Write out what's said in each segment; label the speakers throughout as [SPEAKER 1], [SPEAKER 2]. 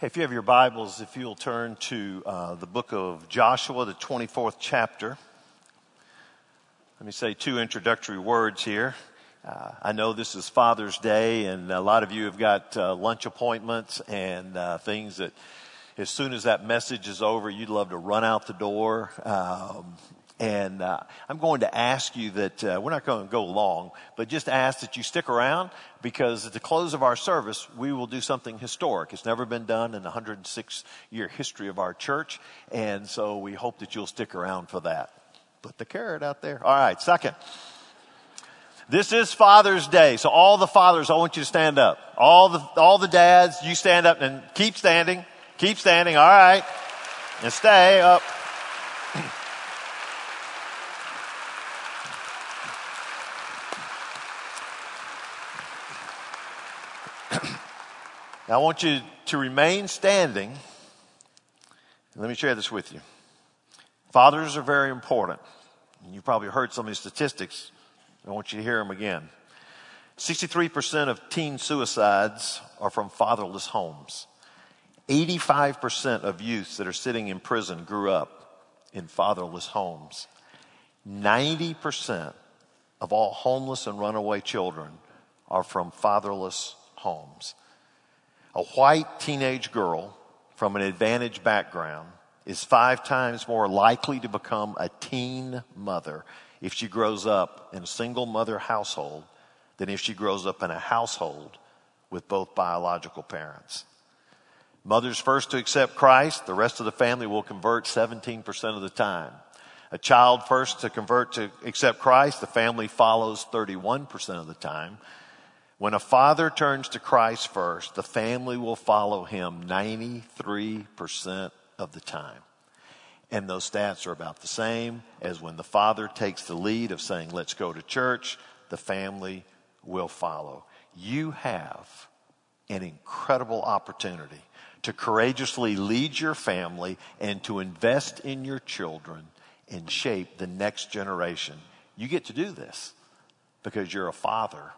[SPEAKER 1] Hey, if you have your Bibles, if you'll turn to uh, the book of Joshua, the 24th chapter. Let me say two introductory words here. Uh, I know this is Father's Day, and a lot of you have got uh, lunch appointments and uh, things that, as soon as that message is over, you'd love to run out the door. Um, and uh, I'm going to ask you that uh, we're not going to go long, but just ask that you stick around because at the close of our service, we will do something historic. It's never been done in the 106 year history of our church. And so we hope that you'll stick around for that. Put the carrot out there. All right, second. This is Father's Day. So all the fathers, I want you to stand up. All the, all the dads, you stand up and keep standing. Keep standing. All right. And stay up. Now, I want you to remain standing. Let me share this with you. Fathers are very important. You've probably heard some of these statistics. I want you to hear them again. 63% of teen suicides are from fatherless homes. 85% of youths that are sitting in prison grew up in fatherless homes. 90% of all homeless and runaway children are from fatherless homes. A white teenage girl from an advantaged background is five times more likely to become a teen mother if she grows up in a single mother household than if she grows up in a household with both biological parents. Mothers first to accept Christ, the rest of the family will convert 17% of the time. A child first to convert to accept Christ, the family follows 31% of the time. When a father turns to Christ first, the family will follow him 93% of the time. And those stats are about the same as when the father takes the lead of saying, let's go to church, the family will follow. You have an incredible opportunity to courageously lead your family and to invest in your children and shape the next generation. You get to do this because you're a father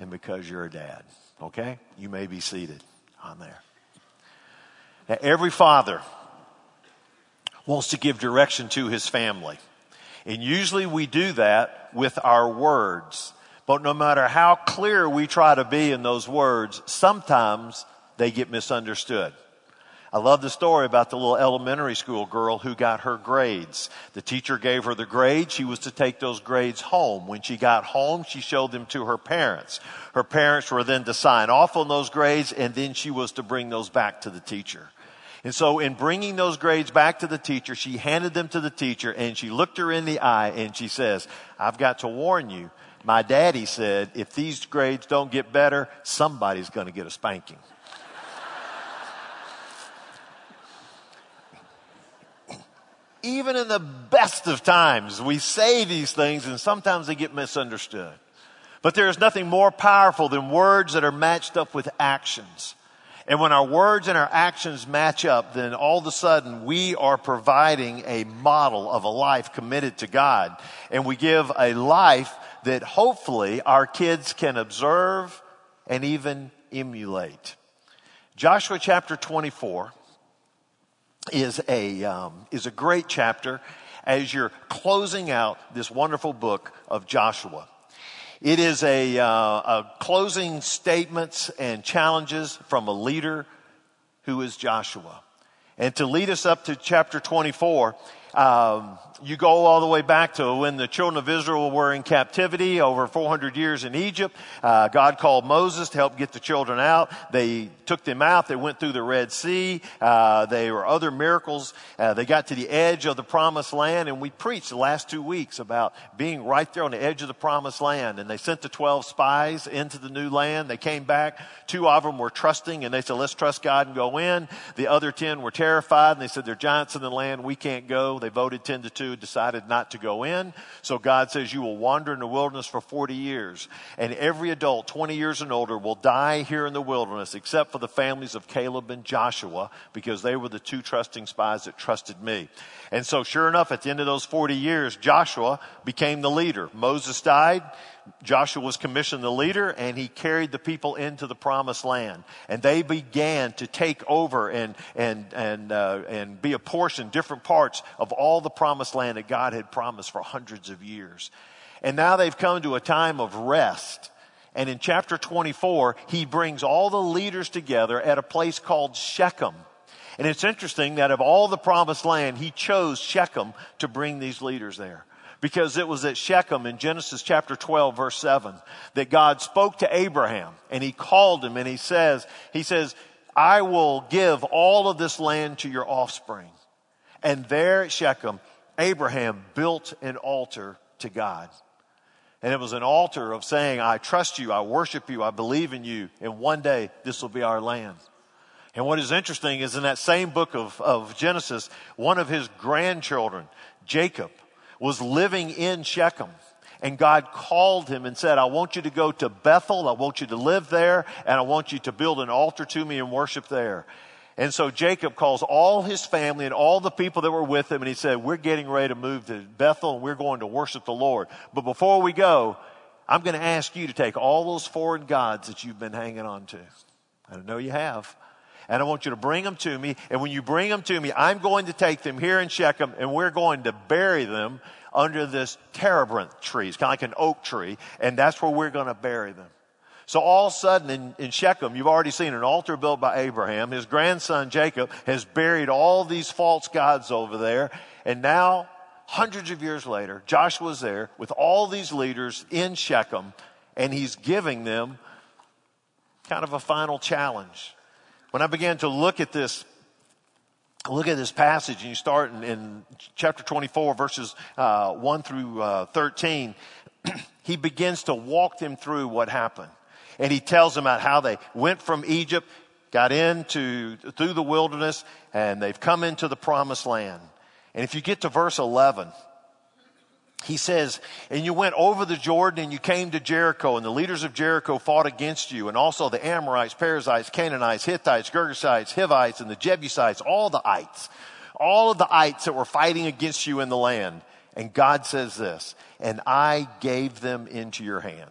[SPEAKER 1] and because you're a dad. Okay? You may be seated on there. Now, every father wants to give direction to his family. And usually we do that with our words. But no matter how clear we try to be in those words, sometimes they get misunderstood. I love the story about the little elementary school girl who got her grades. The teacher gave her the grades. She was to take those grades home. When she got home, she showed them to her parents. Her parents were then to sign off on those grades and then she was to bring those back to the teacher. And so in bringing those grades back to the teacher, she handed them to the teacher and she looked her in the eye and she says, I've got to warn you. My daddy said, if these grades don't get better, somebody's going to get a spanking. Even in the best of times, we say these things and sometimes they get misunderstood. But there is nothing more powerful than words that are matched up with actions. And when our words and our actions match up, then all of a sudden we are providing a model of a life committed to God. And we give a life that hopefully our kids can observe and even emulate. Joshua chapter 24 is a, um, is a great chapter as you're closing out this wonderful book of Joshua. It is a, uh, a closing statements and challenges from a leader who is Joshua. And to lead us up to chapter 24, um, you go all the way back to when the children of Israel were in captivity over 400 years in Egypt. Uh, God called Moses to help get the children out. They took them out. They went through the Red Sea. Uh, there were other miracles. Uh, they got to the edge of the promised land and we preached the last two weeks about being right there on the edge of the promised land. And they sent the 12 spies into the new land. They came back. Two of them were trusting and they said, let's trust God and go in. The other 10 were terrified and they said, there are giants in the land. We can't go. They voted 10 to 2, decided not to go in. So God says you will wander in the wilderness for 40 years. And every adult 20 years and older will die here in the wilderness except for the families of Caleb and Joshua because they were the two trusting spies that trusted me. And so sure enough, at the end of those 40 years, Joshua became the leader. Moses died. Joshua was commissioned the leader and he carried the people into the promised land. And they began to take over and, and, and, uh, and be apportioned different parts of all the promised land that God had promised for hundreds of years. And now they've come to a time of rest. And in chapter 24, he brings all the leaders together at a place called Shechem. And it's interesting that of all the promised land, he chose Shechem to bring these leaders there because it was at Shechem in Genesis chapter 12 verse 7 that God spoke to Abraham and he called him and he says, he says, I will give all of this land to your offspring. And there at Shechem, Abraham built an altar to God. And it was an altar of saying, I trust you, I worship you, I believe in you, and one day this will be our land. And what is interesting is in that same book of, of Genesis, one of his grandchildren, Jacob, was living in Shechem. And God called him and said, I want you to go to Bethel. I want you to live there and I want you to build an altar to me and worship there. And so Jacob calls all his family and all the people that were with him and he said, we're getting ready to move to Bethel and we're going to worship the Lord. But before we go, I'm going to ask you to take all those foreign gods that you've been hanging on to. I know you have and I want you to bring them to me. And when you bring them to me, I'm going to take them here in Shechem and we're going to bury them under this terebinth tree. It's kind of like an oak tree. And that's where we're going to bury them. So all of a sudden in, in, Shechem, you've already seen an altar built by Abraham. His grandson Jacob has buried all these false gods over there. And now, hundreds of years later, Joshua's there with all these leaders in Shechem and he's giving them kind of a final challenge. When I began to look at this, look at this passage, and you start in, in chapter 24, verses uh, 1 through uh, 13, he begins to walk them through what happened. And he tells them about how they went from Egypt, got into, through the wilderness, and they've come into the promised land. And if you get to verse 11, he says, and you went over the Jordan and you came to Jericho and the leaders of Jericho fought against you and also the Amorites, Perizzites, Canaanites, Hittites, Girgashites, Hivites, and the Jebusites, all the ites, all of the ites that were fighting against you in the land. And God says this, and I gave them into your hand.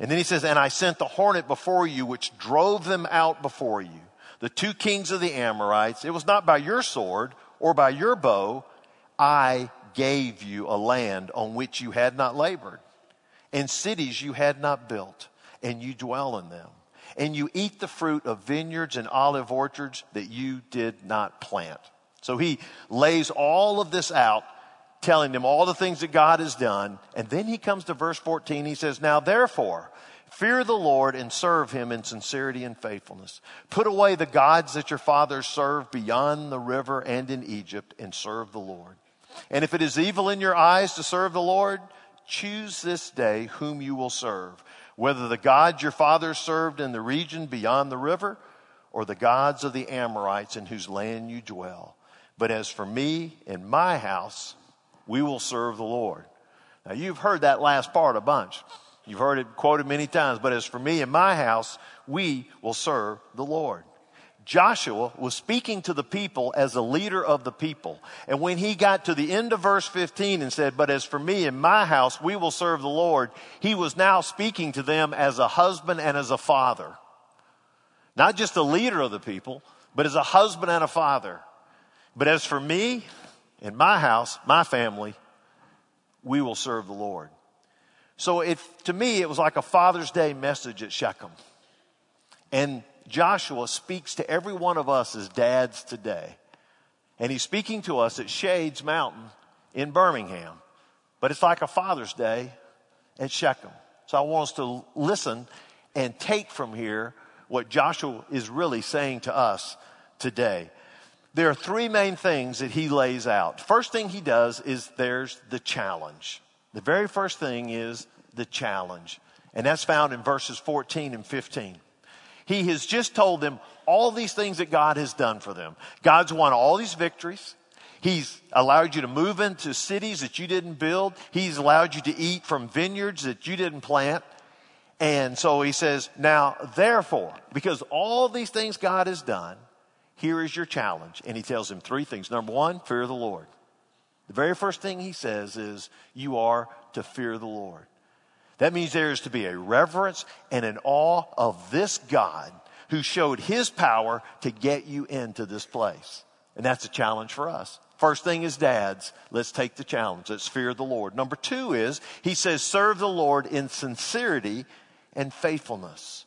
[SPEAKER 1] And then he says, and I sent the hornet before you, which drove them out before you. The two kings of the Amorites. It was not by your sword or by your bow. I gave you a land on which you had not labored, and cities you had not built, and you dwell in them. And you eat the fruit of vineyards and olive orchards that you did not plant. So he lays all of this out, telling them all the things that God has done. And then he comes to verse 14. He says, Now therefore, Fear the Lord and serve him in sincerity and faithfulness. Put away the gods that your fathers served beyond the river and in Egypt and serve the Lord. And if it is evil in your eyes to serve the Lord, choose this day whom you will serve, whether the gods your fathers served in the region beyond the river or the gods of the Amorites in whose land you dwell. But as for me and my house, we will serve the Lord. Now you've heard that last part a bunch. You've heard it quoted many times, but as for me and my house, we will serve the Lord. Joshua was speaking to the people as a leader of the people. And when he got to the end of verse 15 and said, But as for me and my house, we will serve the Lord, he was now speaking to them as a husband and as a father. Not just a leader of the people, but as a husband and a father. But as for me and my house, my family, we will serve the Lord. So it, to me, it was like a Father's Day message at Shechem. And Joshua speaks to every one of us as dads today. And he's speaking to us at Shades Mountain in Birmingham. But it's like a Father's Day at Shechem. So I want us to listen and take from here what Joshua is really saying to us today. There are three main things that he lays out. First thing he does is there's the challenge. The very first thing is the challenge. And that's found in verses 14 and 15. He has just told them all these things that God has done for them. God's won all these victories. He's allowed you to move into cities that you didn't build. He's allowed you to eat from vineyards that you didn't plant. And so he says, now therefore, because all these things God has done, here is your challenge. And he tells them three things. Number one, fear the Lord. The very first thing he says is, you are to fear the Lord. That means there is to be a reverence and an awe of this God who showed his power to get you into this place. And that's a challenge for us. First thing is dads, let's take the challenge. Let's fear the Lord. Number two is, he says, serve the Lord in sincerity and faithfulness.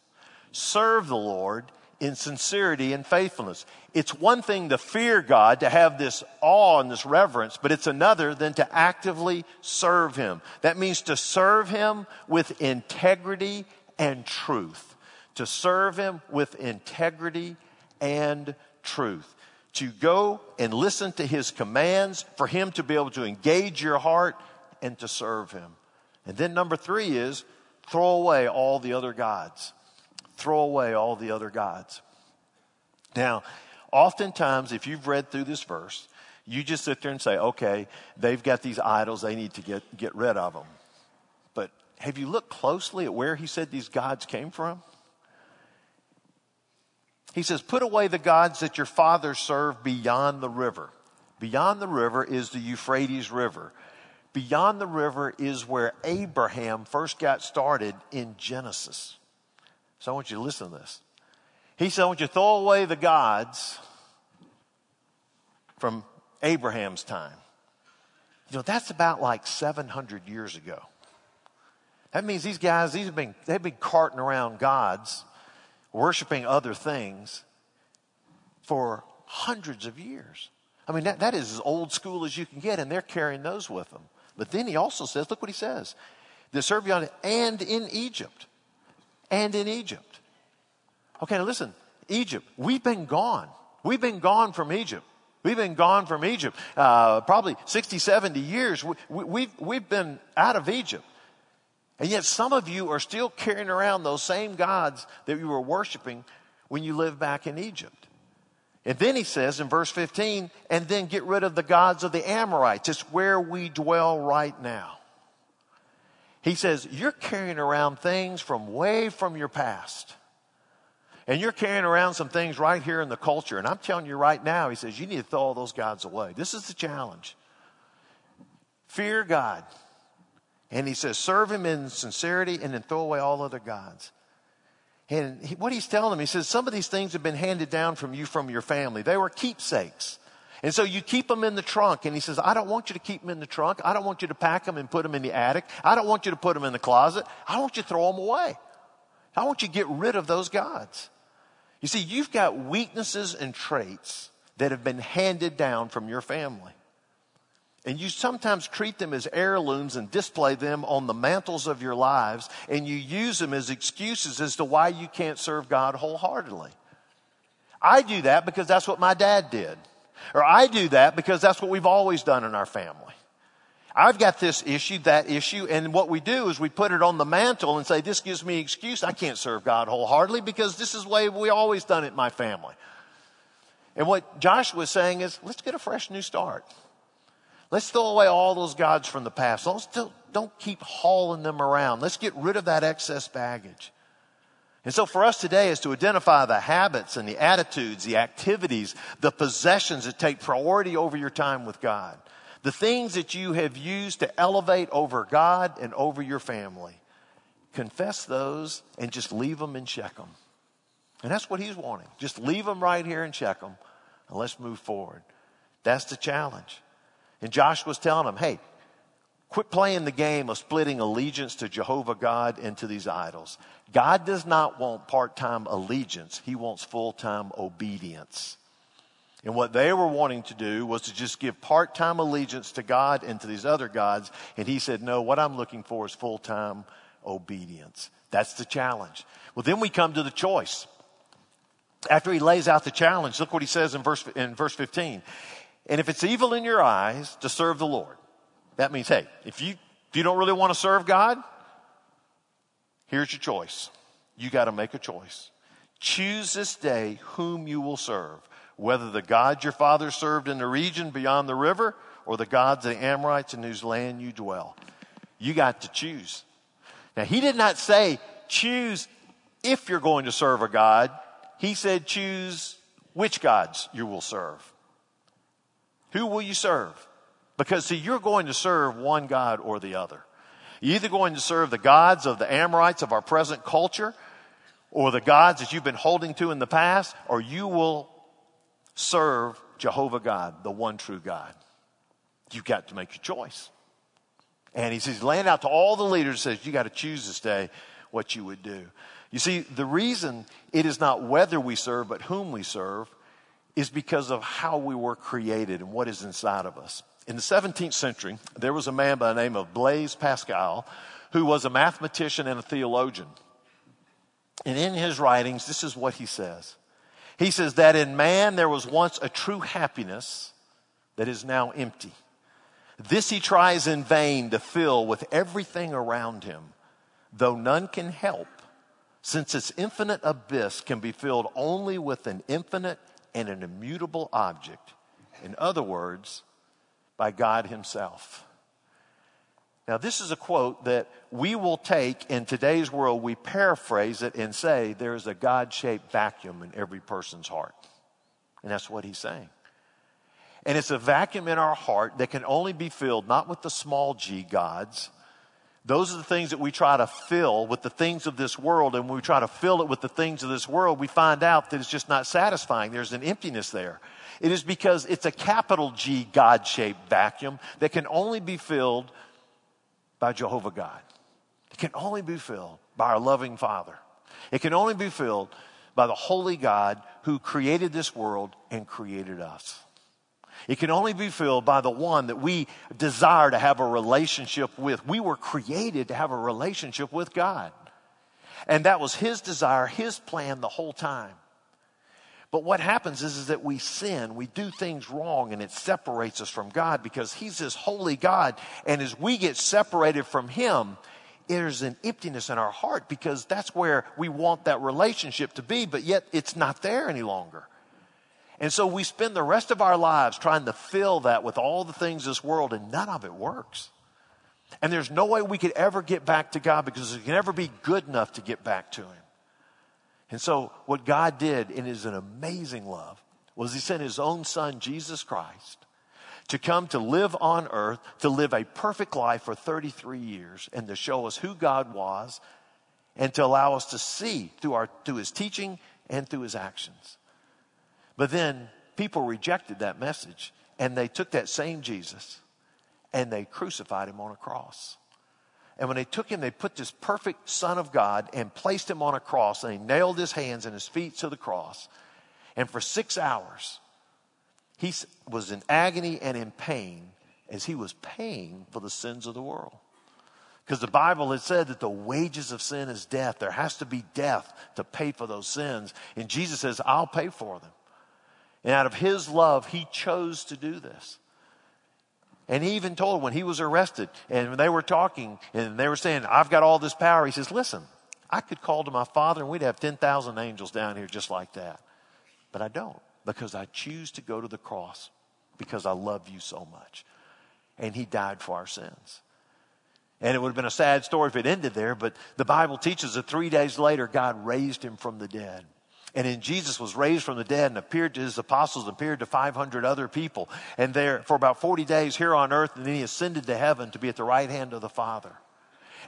[SPEAKER 1] Serve the Lord in sincerity and faithfulness. It's one thing to fear God, to have this awe and this reverence, but it's another than to actively serve Him. That means to serve Him with integrity and truth. To serve Him with integrity and truth. To go and listen to His commands, for Him to be able to engage your heart and to serve Him. And then number three is throw away all the other gods throw away all the other gods. Now, oftentimes, if you've read through this verse, you just sit there and say, okay, they've got these idols, they need to get, get rid of them. But have you looked closely at where he said these gods came from? He says, put away the gods that your fathers served beyond the river. Beyond the river is the Euphrates River. Beyond the river is where Abraham first got started in Genesis. So I want you to listen to this. He said, I want you to throw away the gods from Abraham's time. You know, that's about like 700 years ago. That means these guys, these have been, they've been carting around gods, worshiping other things for hundreds of years. I mean, that, that is as old school as you can get, and they're carrying those with them. But then he also says, look what he says. they The Serbian and in Egypt and in Egypt. Okay, now listen, Egypt, we've been gone. We've been gone from Egypt. We've been gone from Egypt uh, probably 60, 70 years. We, we, we've, we've been out of Egypt. And yet some of you are still carrying around those same gods that you were worshiping when you lived back in Egypt. And then he says in verse 15, and then get rid of the gods of the Amorites. It's where we dwell right now. He says, You're carrying around things from way from your past. And you're carrying around some things right here in the culture. And I'm telling you right now, he says, you need to throw all those gods away. This is the challenge. Fear God. And he says, serve him in sincerity and then throw away all other gods. And he, what he's telling them, he says, some of these things have been handed down from you from your family. They were keepsakes. And so you keep them in the trunk. And he says, I don't want you to keep them in the trunk. I don't want you to pack them and put them in the attic. I don't want you to put them in the closet. I want you to throw them away. I want you to get rid of those gods. You see, you've got weaknesses and traits that have been handed down from your family. And you sometimes treat them as heirlooms and display them on the mantles of your lives, and you use them as excuses as to why you can't serve God wholeheartedly. I do that because that's what my dad did. Or I do that because that's what we've always done in our family. I've got this issue, that issue, and what we do is we put it on the mantle and say, this gives me excuse. I can't serve God wholeheartedly because this is the way we always done it in my family. And what Joshua is saying is, let's get a fresh new start. Let's throw away all those gods from the past. Don't, don't keep hauling them around. Let's get rid of that excess baggage. And so for us today is to identify the habits and the attitudes, the activities, the possessions that take priority over your time with God. The things that you have used to elevate over God and over your family. Confess those and just leave them and check them. And that's what he's wanting. Just leave them right here and check them and let's move forward. That's the challenge. And Josh was telling them, hey, Quit playing the game of splitting allegiance to Jehovah God into these idols. God does not want part-time allegiance. He wants full-time obedience. And what they were wanting to do was to just give part-time allegiance to God and to these other gods. And he said, no, what I'm looking for is full-time obedience. That's the challenge. Well, then we come to the choice. After he lays out the challenge, look what he says in verse, in verse 15. And if it's evil in your eyes to serve the Lord, that means, hey, if you, if you don't really want to serve God, here's your choice. You got to make a choice. Choose this day whom you will serve, whether the God your father served in the region beyond the river or the gods of the Amorites in whose land you dwell. You got to choose. Now, he did not say choose if you're going to serve a God. He said choose which gods you will serve. Who will you serve? Because see, you're going to serve one God or the other. You're either going to serve the gods of the Amorites of our present culture or the gods that you've been holding to in the past, or you will serve Jehovah God, the one true God. You've got to make your choice. And he says, laying out to all the leaders, says, you got to choose this day what you would do. You see, the reason it is not whether we serve, but whom we serve is because of how we were created and what is inside of us. In the 17th century, there was a man by the name of Blaise Pascal who was a mathematician and a theologian. And in his writings, this is what he says. He says that in man there was once a true happiness that is now empty. This he tries in vain to fill with everything around him, though none can help, since its infinite abyss can be filled only with an infinite and an immutable object. In other words, by God Himself. Now, this is a quote that we will take in today's world, we paraphrase it and say there is a God shaped vacuum in every person's heart. And that's what he's saying. And it's a vacuum in our heart that can only be filled not with the small g gods. Those are the things that we try to fill with the things of this world. And when we try to fill it with the things of this world, we find out that it's just not satisfying. There's an emptiness there. It is because it's a capital G God shaped vacuum that can only be filled by Jehovah God. It can only be filled by our loving Father. It can only be filled by the holy God who created this world and created us. It can only be filled by the one that we desire to have a relationship with. We were created to have a relationship with God. And that was His desire, His plan the whole time. But what happens is, is that we sin, we do things wrong, and it separates us from God because He's this holy God. And as we get separated from Him, there's an emptiness in our heart because that's where we want that relationship to be, but yet it's not there any longer. And so we spend the rest of our lives trying to fill that with all the things this world, and none of it works. And there's no way we could ever get back to God because it can never be good enough to get back to Him. And so, what God did in His amazing love was He sent His own Son, Jesus Christ, to come to live on earth, to live a perfect life for 33 years, and to show us who God was, and to allow us to see through, our, through His teaching and through His actions but then people rejected that message and they took that same Jesus and they crucified him on a cross. And when they took him, they put this perfect Son of God and placed him on a cross and they nailed his hands and his feet to the cross. And for six hours, he was in agony and in pain as he was paying for the sins of the world. Because the Bible has said that the wages of sin is death. There has to be death to pay for those sins. And Jesus says, I'll pay for them. And out of his love, he chose to do this. And he even told when he was arrested and when they were talking and they were saying, I've got all this power, he says, Listen, I could call to my father and we'd have 10,000 angels down here just like that. But I don't because I choose to go to the cross because I love you so much. And he died for our sins. And it would have been a sad story if it ended there, but the Bible teaches that three days later, God raised him from the dead. And then Jesus was raised from the dead and appeared to his apostles, appeared to 500 other people. And there for about 40 days here on earth, and then he ascended to heaven to be at the right hand of the Father.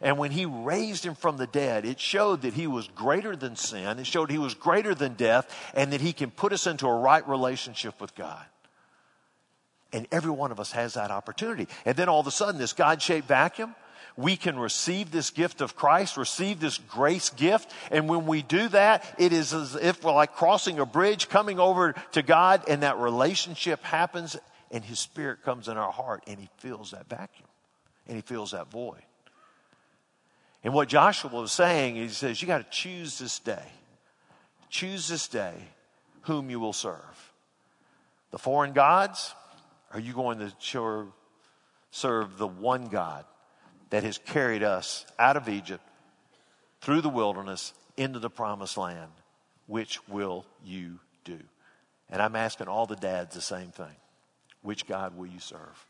[SPEAKER 1] And when he raised him from the dead, it showed that he was greater than sin. It showed he was greater than death and that he can put us into a right relationship with God. And every one of us has that opportunity. And then all of a sudden, this God shaped vacuum, we can receive this gift of Christ, receive this grace gift. And when we do that, it is as if we're like crossing a bridge, coming over to God, and that relationship happens, and His Spirit comes in our heart, and He fills that vacuum, and He fills that void. And what Joshua was saying, he says, You got to choose this day. Choose this day whom you will serve. The foreign gods? Are you going to serve the one God that has carried us out of Egypt, through the wilderness, into the promised land. Which will you do? And I'm asking all the dads the same thing. Which God will you serve?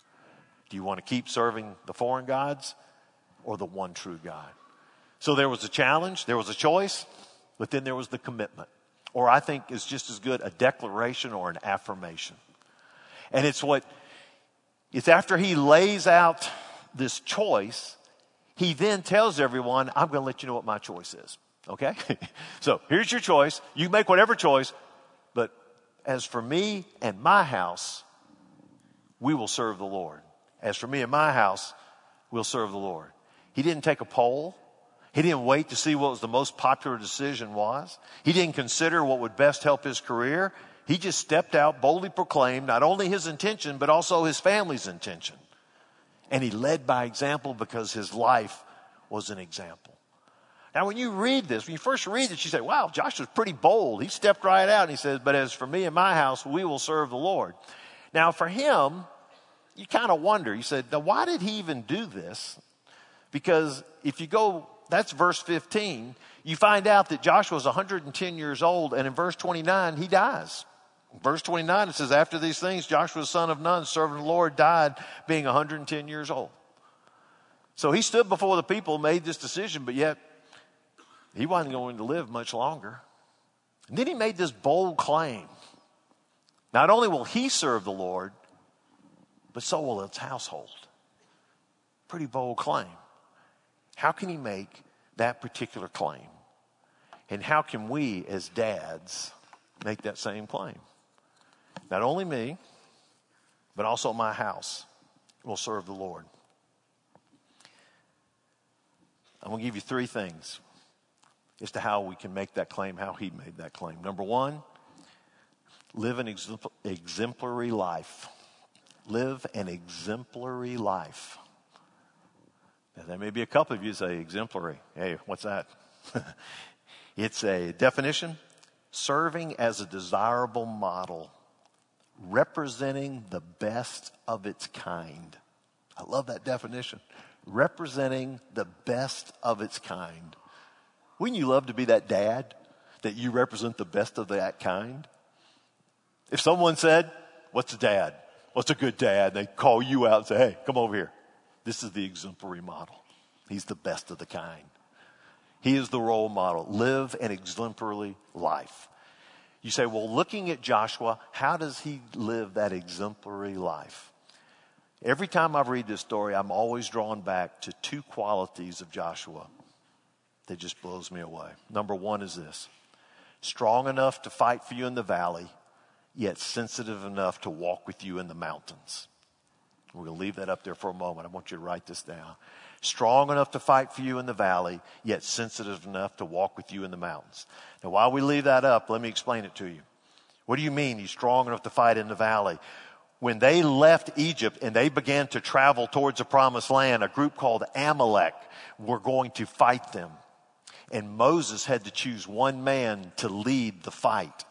[SPEAKER 1] Do you want to keep serving the foreign gods or the one true God? So there was a challenge, there was a choice, but then there was the commitment. Or I think is just as good a declaration or an affirmation. And it's what, it's after he lays out this choice, he then tells everyone, I'm going to let you know what my choice is. Okay? so here's your choice. You make whatever choice, but as for me and my house, we will serve the Lord. As for me and my house, we'll serve the Lord. He didn't take a poll. He didn't wait to see what was the most popular decision was. He didn't consider what would best help his career. He just stepped out, boldly proclaimed not only his intention, but also his family's intention. And he led by example because his life was an example. Now, when you read this, when you first read this, you say, wow, Joshua's pretty bold. He stepped right out and he says, but as for me and my house, we will serve the Lord. Now, for him, you kind of wonder. You said, now why did he even do this? Because if you go, that's verse 15, you find out that Joshua is 110 years old, and in verse 29, he dies. Verse 29, it says, After these things, Joshua, the son of Nun, servant of the Lord, died being 110 years old. So he stood before the people, made this decision, but yet he wasn't going to live much longer. And then he made this bold claim. Not only will he serve the Lord, but so will its household. Pretty bold claim. How can he make that particular claim? And how can we, as dads, make that same claim? Not only me, but also my house will serve the Lord. I'm going to give you three things as to how we can make that claim, how he made that claim. Number one, live an exemplary life. Live an exemplary life. Now, there may be a couple of you say exemplary. Hey, what's that? it's a definition serving as a desirable model, representing the best of its kind. I love that definition. Representing the best of its kind. Wouldn't you love to be that dad that you represent the best of that kind? If someone said, What's a dad? What's a good dad? They call you out and say, Hey, come over here. This is the exemplary model. He's the best of the kind. He is the role model. Live an exemplary life. You say, well, looking at Joshua, how does he live that exemplary life? Every time I read this story, I'm always drawn back to two qualities of Joshua that just blows me away. Number one is this strong enough to fight for you in the valley, yet sensitive enough to walk with you in the mountains. We're going to leave that up there for a moment. I want you to write this down. Strong enough to fight for you in the valley, yet sensitive enough to walk with you in the mountains. Now, while we leave that up, let me explain it to you. What do you mean he's strong enough to fight in the valley? When they left Egypt and they began to travel towards the promised land, a group called Amalek were going to fight them. And Moses had to choose one man to lead the fight.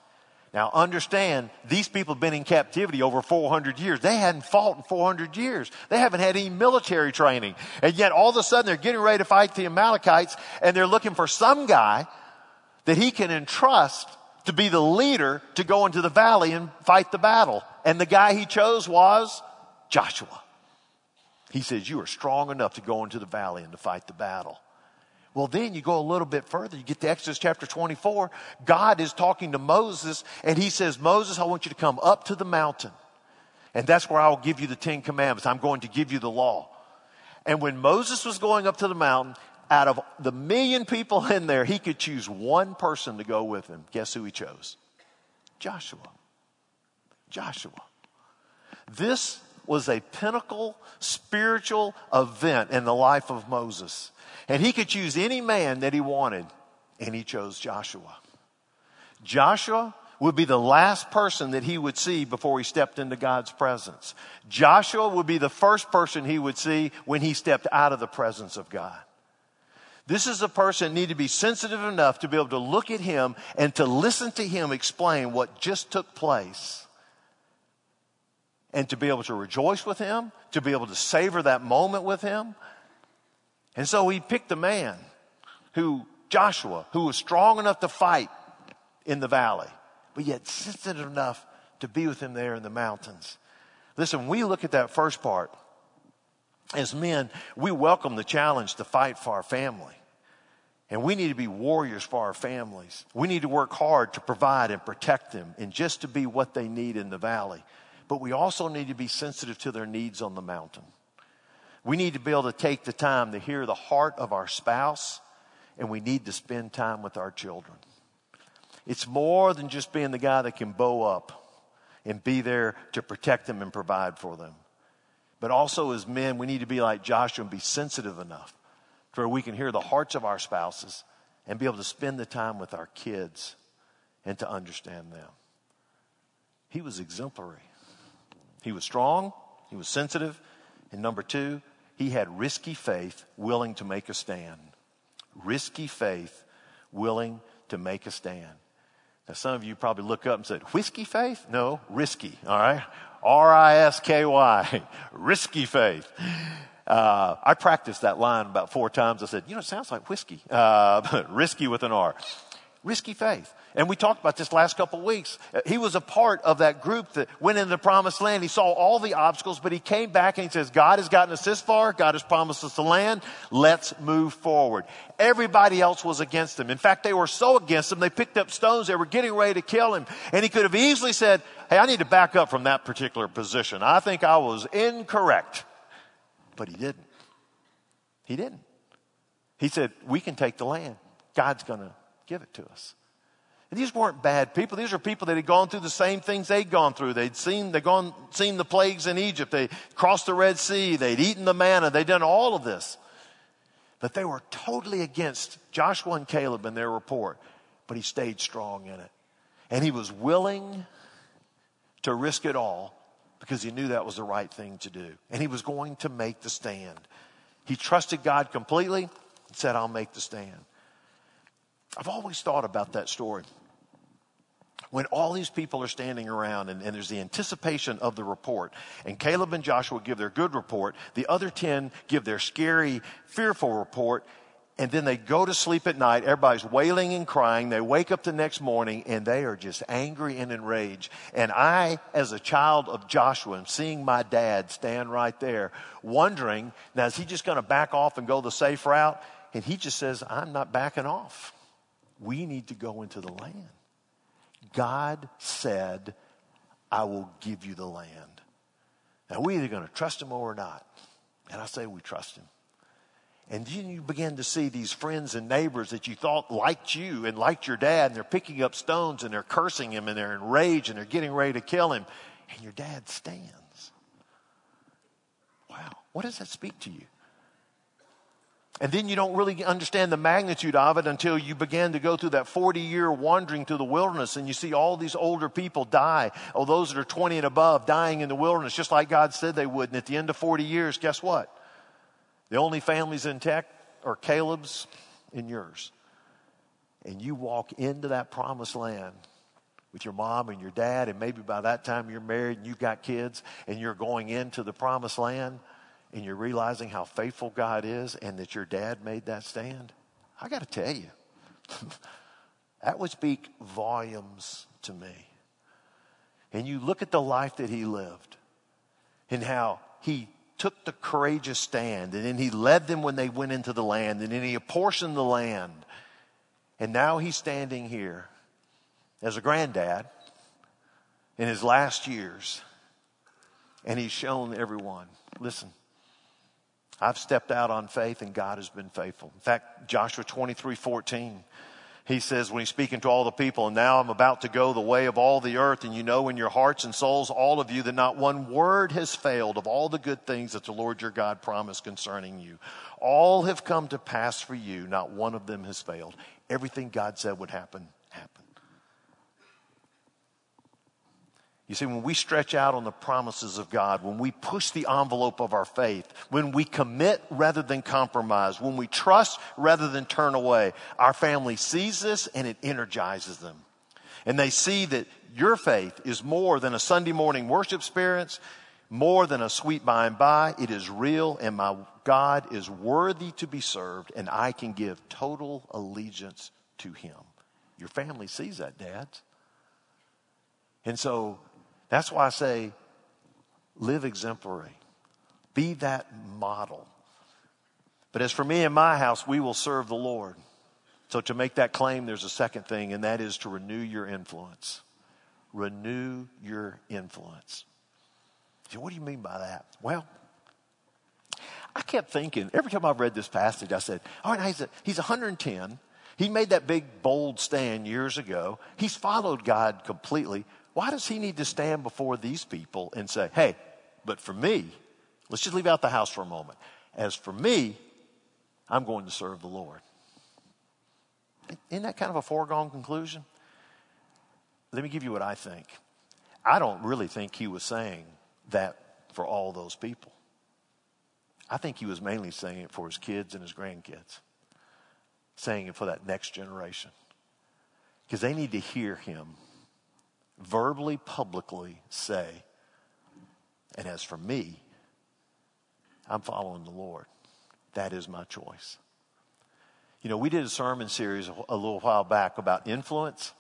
[SPEAKER 1] Now understand, these people have been in captivity over 400 years. They hadn't fought in 400 years. They haven't had any military training. And yet all of a sudden they're getting ready to fight the Amalekites and they're looking for some guy that he can entrust to be the leader to go into the valley and fight the battle. And the guy he chose was Joshua. He says, you are strong enough to go into the valley and to fight the battle. Well, then you go a little bit further. You get to Exodus chapter 24. God is talking to Moses and he says, Moses, I want you to come up to the mountain. And that's where I will give you the Ten Commandments. I'm going to give you the law. And when Moses was going up to the mountain, out of the million people in there, he could choose one person to go with him. Guess who he chose? Joshua. Joshua. This was a pinnacle spiritual event in the life of Moses. And he could choose any man that he wanted, and he chose Joshua. Joshua would be the last person that he would see before he stepped into God's presence. Joshua would be the first person he would see when he stepped out of the presence of God. This is a person needed to be sensitive enough to be able to look at him and to listen to him explain what just took place. And to be able to rejoice with him, to be able to savor that moment with him, and so he picked a man who, Joshua, who was strong enough to fight in the valley, but yet sensitive enough to be with him there in the mountains. Listen, we look at that first part. As men, we welcome the challenge to fight for our family. And we need to be warriors for our families. We need to work hard to provide and protect them and just to be what they need in the valley. But we also need to be sensitive to their needs on the mountain. We need to be able to take the time to hear the heart of our spouse, and we need to spend time with our children. It's more than just being the guy that can bow up and be there to protect them and provide for them. But also, as men, we need to be like Joshua and be sensitive enough to where we can hear the hearts of our spouses and be able to spend the time with our kids and to understand them. He was exemplary. He was strong, he was sensitive, and number two, he had risky faith willing to make a stand. Risky faith willing to make a stand. Now, some of you probably look up and said, Whiskey faith? No, risky, all right? R I S K Y, risky faith. Uh, I practiced that line about four times. I said, you know, it sounds like whiskey, uh, risky with an R. Risky faith. And we talked about this last couple of weeks. He was a part of that group that went into the promised land. He saw all the obstacles, but he came back and he says, God has gotten us this far. God has promised us the land. Let's move forward. Everybody else was against him. In fact, they were so against him, they picked up stones. They were getting ready to kill him. And he could have easily said, Hey, I need to back up from that particular position. I think I was incorrect. But he didn't. He didn't. He said, We can take the land. God's going to give it to us. And these weren't bad people. These are people that had gone through the same things they'd gone through. They'd seen, they'd gone, seen the plagues in Egypt. They crossed the Red Sea. They'd eaten the manna. They'd done all of this. But they were totally against Joshua and Caleb in their report. But he stayed strong in it. And he was willing to risk it all because he knew that was the right thing to do. And he was going to make the stand. He trusted God completely and said, I'll make the stand. I've always thought about that story. When all these people are standing around and, and, there's the anticipation of the report, and Caleb and Joshua give their good report, the other 10 give their scary, fearful report, and then they go to sleep at night. Everybody's wailing and crying. They wake up the next morning and they are just angry and enraged. And I, as a child of Joshua, am seeing my dad stand right there, wondering, now is he just going to back off and go the safe route? And he just says, I'm not backing off. We need to go into the land. God said, I will give you the land. Now, we're either going to trust him or not. And I say we trust him. And then you begin to see these friends and neighbors that you thought liked you and liked your dad, and they're picking up stones and they're cursing him and they're enraged and they're getting ready to kill him. And your dad stands. Wow. What does that speak to you? And then you don't really understand the magnitude of it until you begin to go through that 40 year wandering through the wilderness and you see all these older people die. Oh, those that are 20 and above dying in the wilderness, just like God said they would. And at the end of 40 years, guess what? The only families intact are Caleb's and yours. And you walk into that promised land with your mom and your dad, and maybe by that time you're married and you've got kids, and you're going into the promised land, and you're realizing how faithful God is and that your dad made that stand. I got to tell you, that would speak volumes to me. And you look at the life that he lived and how he took the courageous stand and then he led them when they went into the land and then he apportioned the land. And now he's standing here as a granddad in his last years and he's shown everyone listen, I've stepped out on faith and God has been faithful. In fact, Joshua 23 14 he says when he's speaking to all the people, and now I'm about to go the way of all the earth, and you know in your hearts and souls, all of you, that not one word has failed of all the good things that the Lord your God promised concerning you. All have come to pass for you, not one of them has failed. Everything God said would happen, happened. You see, when we stretch out on the promises of God, when we push the envelope of our faith, when we commit rather than compromise, when we trust rather than turn away, our family sees this and it energizes them. And they see that your faith is more than a Sunday morning worship experience, more than a sweet by and by. It is real and my God is worthy to be served and I can give total allegiance to him. Your family sees that, dads. And so that's why I say live exemplary. Be that model. But as for me and my house, we will serve the Lord. So to make that claim, there's a second thing, and that is to renew your influence. Renew your influence. So what do you mean by that? Well, I kept thinking, every time I've read this passage, I said, all right, he's, a, he's 110. He made that big, bold stand years ago. He's followed God completely. Why does he need to stand before these people and say, hey, but for me, let's just leave out the house for a moment. As for me, I'm going to serve the Lord. Isn't that kind of a foregone conclusion? Let me give you what I think. I don't really think he was saying that for all those people. I think he was mainly saying it for his kids and his grandkids, saying it for that next generation. Because they need to hear him verbally, publicly say, and as for me, I'm following the Lord. That is my choice. You know, we did a sermon series a little while back about influence.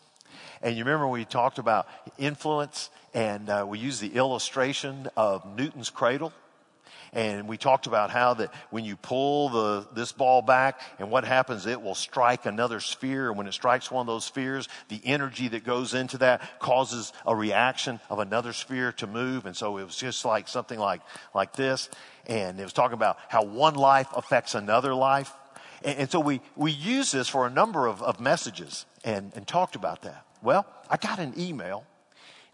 [SPEAKER 1] And you remember we talked about influence and uh, we used the illustration of Newton's cradle. And we talked about how that when you pull the, this ball back and what happens, it will strike another sphere. And when it strikes one of those spheres, the energy that goes into that causes a reaction of another sphere to move. And so it was just like something like, like this. And it was talking about how one life affects another life. And, and so we, we use this for a number of, of messages and, and talked about that. Well, I got an email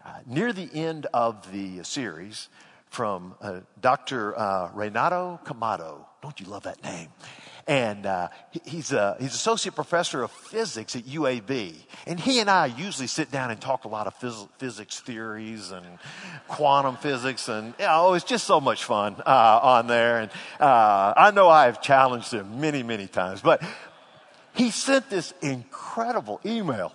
[SPEAKER 1] uh, near the end of the series from uh, Dr. Uh, Renato Camata. Don't you love that name? And uh, he's, a, he's associate professor of physics at UAB. And he and I usually sit down and talk a lot of phys- physics theories and quantum physics. And you know, it's just so much fun uh, on there. And uh, I know I have challenged him many, many times. But he sent this incredible email.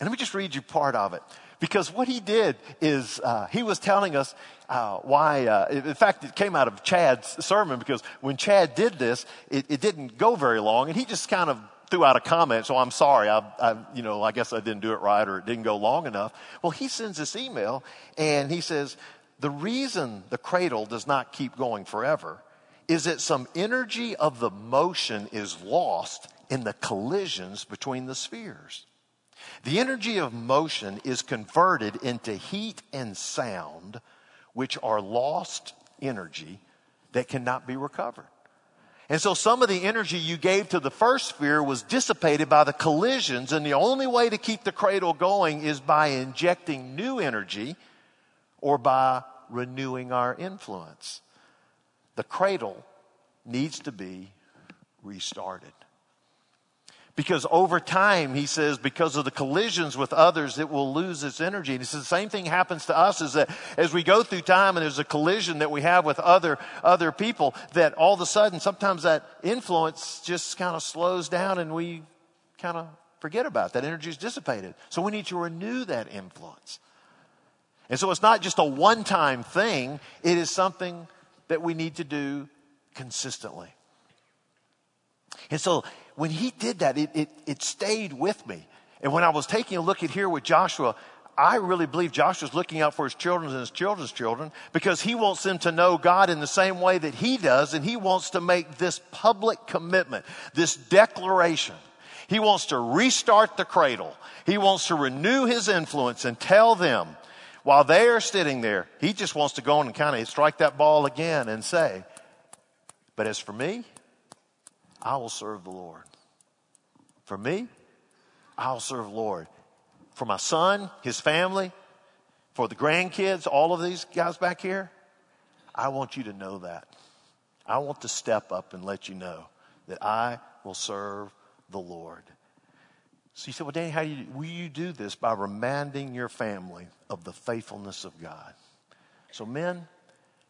[SPEAKER 1] And let me just read you part of it. Because what he did is uh, he was telling us uh, why, uh, in fact, it came out of Chad's sermon because when Chad did this, it, it didn't go very long and he just kind of threw out a comment. So I'm sorry. I, I, you know, I guess I didn't do it right or it didn't go long enough. Well, he sends this email and he says, the reason the cradle does not keep going forever is that some energy of the motion is lost in the collisions between the spheres. The energy of motion is converted into heat and sound, which are lost energy that cannot be recovered. And so some of the energy you gave to the first sphere was dissipated by the collisions, and the only way to keep the cradle going is by injecting new energy or by renewing our influence. The cradle needs to be restarted. Because over time, he says, because of the collisions with others, it will lose its energy. And he says the same thing happens to us is that as we go through time and there's a collision that we have with other, other people, that all of a sudden, sometimes that influence just kind of slows down and we kind of forget about it. that energy is dissipated. So we need to renew that influence. And so it's not just a one time thing, it is something that we need to do consistently. And so when he did that, it, it, it stayed with me. And when I was taking a look at here with Joshua, I really believe Joshua's looking out for his children and his children's children because he wants them to know God in the same way that he does, and he wants to make this public commitment, this declaration. He wants to restart the cradle. He wants to renew his influence and tell them while they are sitting there, he just wants to go on and kind of strike that ball again and say, But as for me, I will serve the Lord. For me, I'll serve the Lord. For my son, his family, for the grandkids, all of these guys back here, I want you to know that. I want to step up and let you know that I will serve the Lord. So you said, well, Danny, how do you, will you do this? By reminding your family of the faithfulness of God. So men,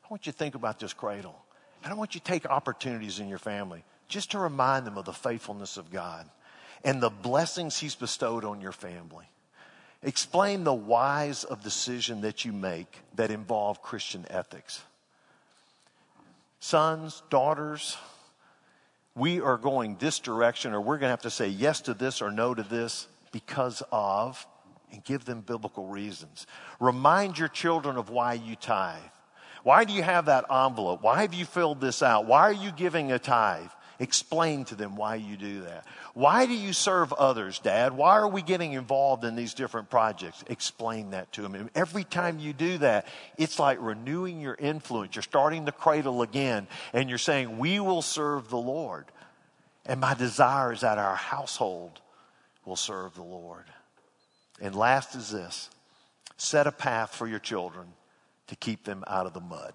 [SPEAKER 1] I want you to think about this cradle. And I want you to take opportunities in your family just to remind them of the faithfulness of God and the blessings He's bestowed on your family. Explain the whys of decision that you make that involve Christian ethics. Sons, daughters, we are going this direction, or we're going to have to say yes to this or no to this because of, and give them biblical reasons. Remind your children of why you tithe. Why do you have that envelope? Why have you filled this out? Why are you giving a tithe? Explain to them why you do that. Why do you serve others, Dad? Why are we getting involved in these different projects? Explain that to them. And every time you do that, it's like renewing your influence. You're starting the cradle again, and you're saying, We will serve the Lord. And my desire is that our household will serve the Lord. And last is this set a path for your children to keep them out of the mud.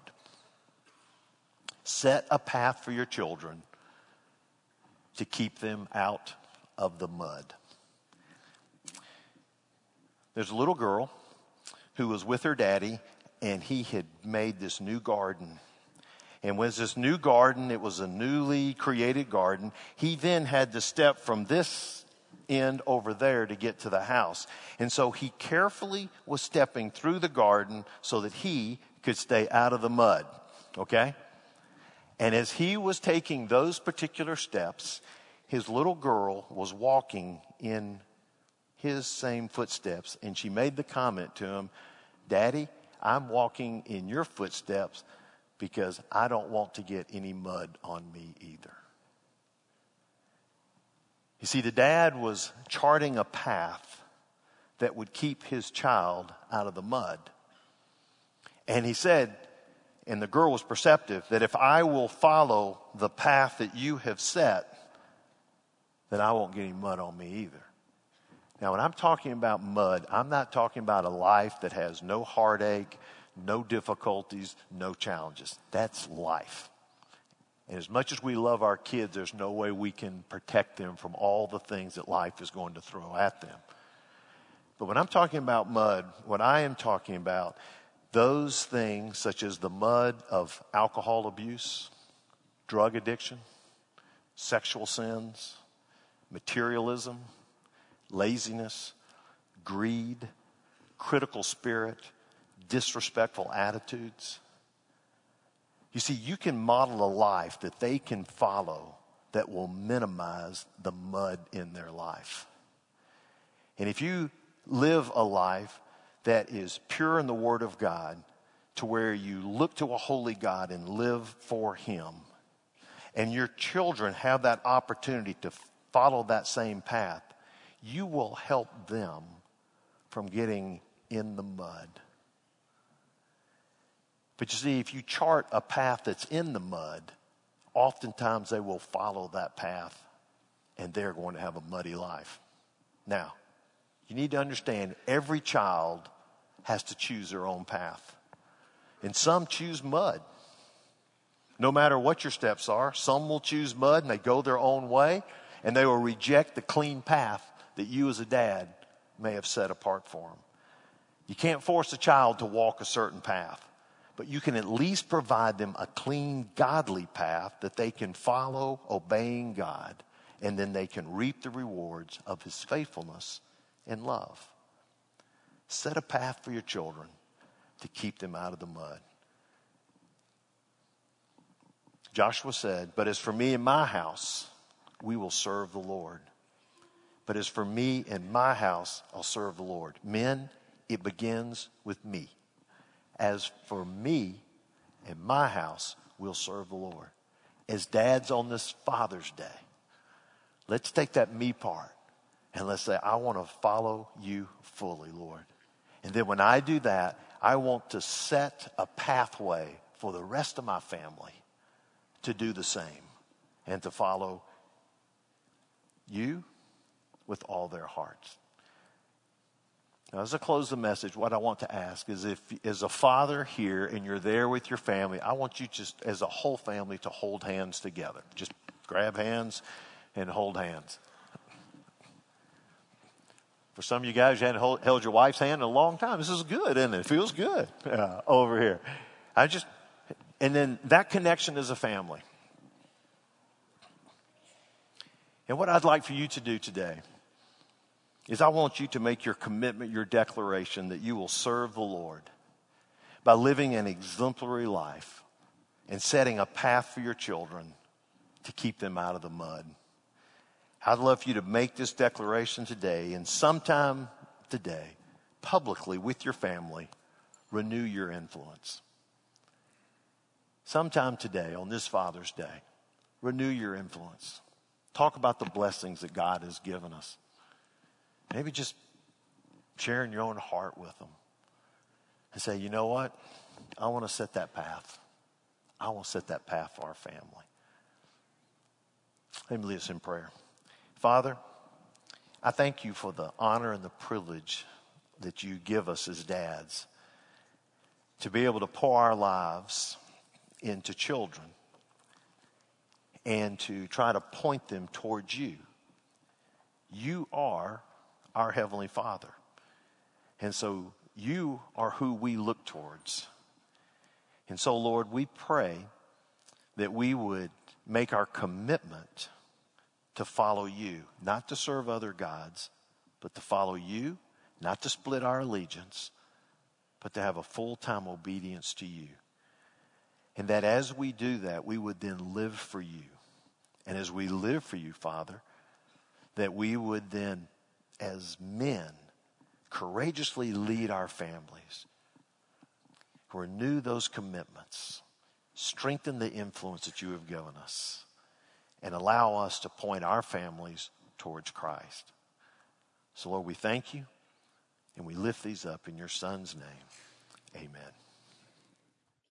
[SPEAKER 1] Set a path for your children to keep them out of the mud. There's a little girl who was with her daddy, and he had made this new garden. And was this new garden, it was a newly created garden. He then had to step from this end over there to get to the house. And so he carefully was stepping through the garden so that he could stay out of the mud. Okay? And as he was taking those particular steps, his little girl was walking in his same footsteps, and she made the comment to him, Daddy, I'm walking in your footsteps because I don't want to get any mud on me either. You see, the dad was charting a path that would keep his child out of the mud. And he said, and the girl was perceptive, that if I will follow the path that you have set, then I won't get any mud on me either. Now, when I'm talking about mud, I'm not talking about a life that has no heartache, no difficulties, no challenges. That's life. And as much as we love our kids, there's no way we can protect them from all the things that life is going to throw at them. But when I'm talking about mud, what I am talking about, those things such as the mud of alcohol abuse, drug addiction, sexual sins, materialism, laziness, greed, critical spirit, disrespectful attitudes. You see, you can model a life that they can follow that will minimize the mud in their life. And if you live a life that is pure in the Word of God, to where you look to a holy God and live for Him, and your children have that opportunity to follow that same path, you will help them from getting in the mud. But you see, if you chart a path that's in the mud, oftentimes they will follow that path and they're going to have a muddy life. Now, you need to understand every child has to choose their own path. And some choose mud. No matter what your steps are, some will choose mud and they go their own way and they will reject the clean path that you as a dad may have set apart for them. You can't force a child to walk a certain path but you can at least provide them a clean, godly path that they can follow, obeying God, and then they can reap the rewards of His faithfulness and love. Set a path for your children to keep them out of the mud. Joshua said, But as for me and my house, we will serve the Lord. But as for me and my house, I'll serve the Lord. Men, it begins with me. As for me and my house, we'll serve the Lord. As dads on this Father's Day, let's take that me part and let's say, I want to follow you fully, Lord. And then when I do that, I want to set a pathway for the rest of my family to do the same and to follow you with all their hearts. Now, as I close the message, what I want to ask is if, as a father here and you're there with your family, I want you just, as a whole family, to hold hands together. Just grab hands and hold hands. For some of you guys, you hadn't held your wife's hand in a long time. This is good, isn't it? It feels good uh, over here. I just, and then that connection is a family. And what I'd like for you to do today is I want you to make your commitment, your declaration that you will serve the Lord by living an exemplary life and setting a path for your children to keep them out of the mud. I'd love for you to make this declaration today and sometime today, publicly with your family, renew your influence. Sometime today, on this Father's Day, renew your influence. Talk about the blessings that God has given us. Maybe just sharing your own heart with them and say, you know what? I want to set that path. I want to set that path for our family. Let me lead us in prayer. Father, I thank you for the honor and the privilege that you give us as dads to be able to pour our lives into children and to try to point them towards you. You are our Heavenly Father. And so you are who we look towards. And so, Lord, we pray that we would make our commitment to follow you, not to serve other gods, but to follow you, not to split our allegiance, but to have a full time obedience to you. And that as we do that, we would then live for you. And as we live for you, Father, that we would then, as men, courageously lead our families, renew those commitments, strengthen the influence that you have given us, and allow us to point our families towards Christ. So, Lord, we thank you and we lift these up in your Son's name. Amen.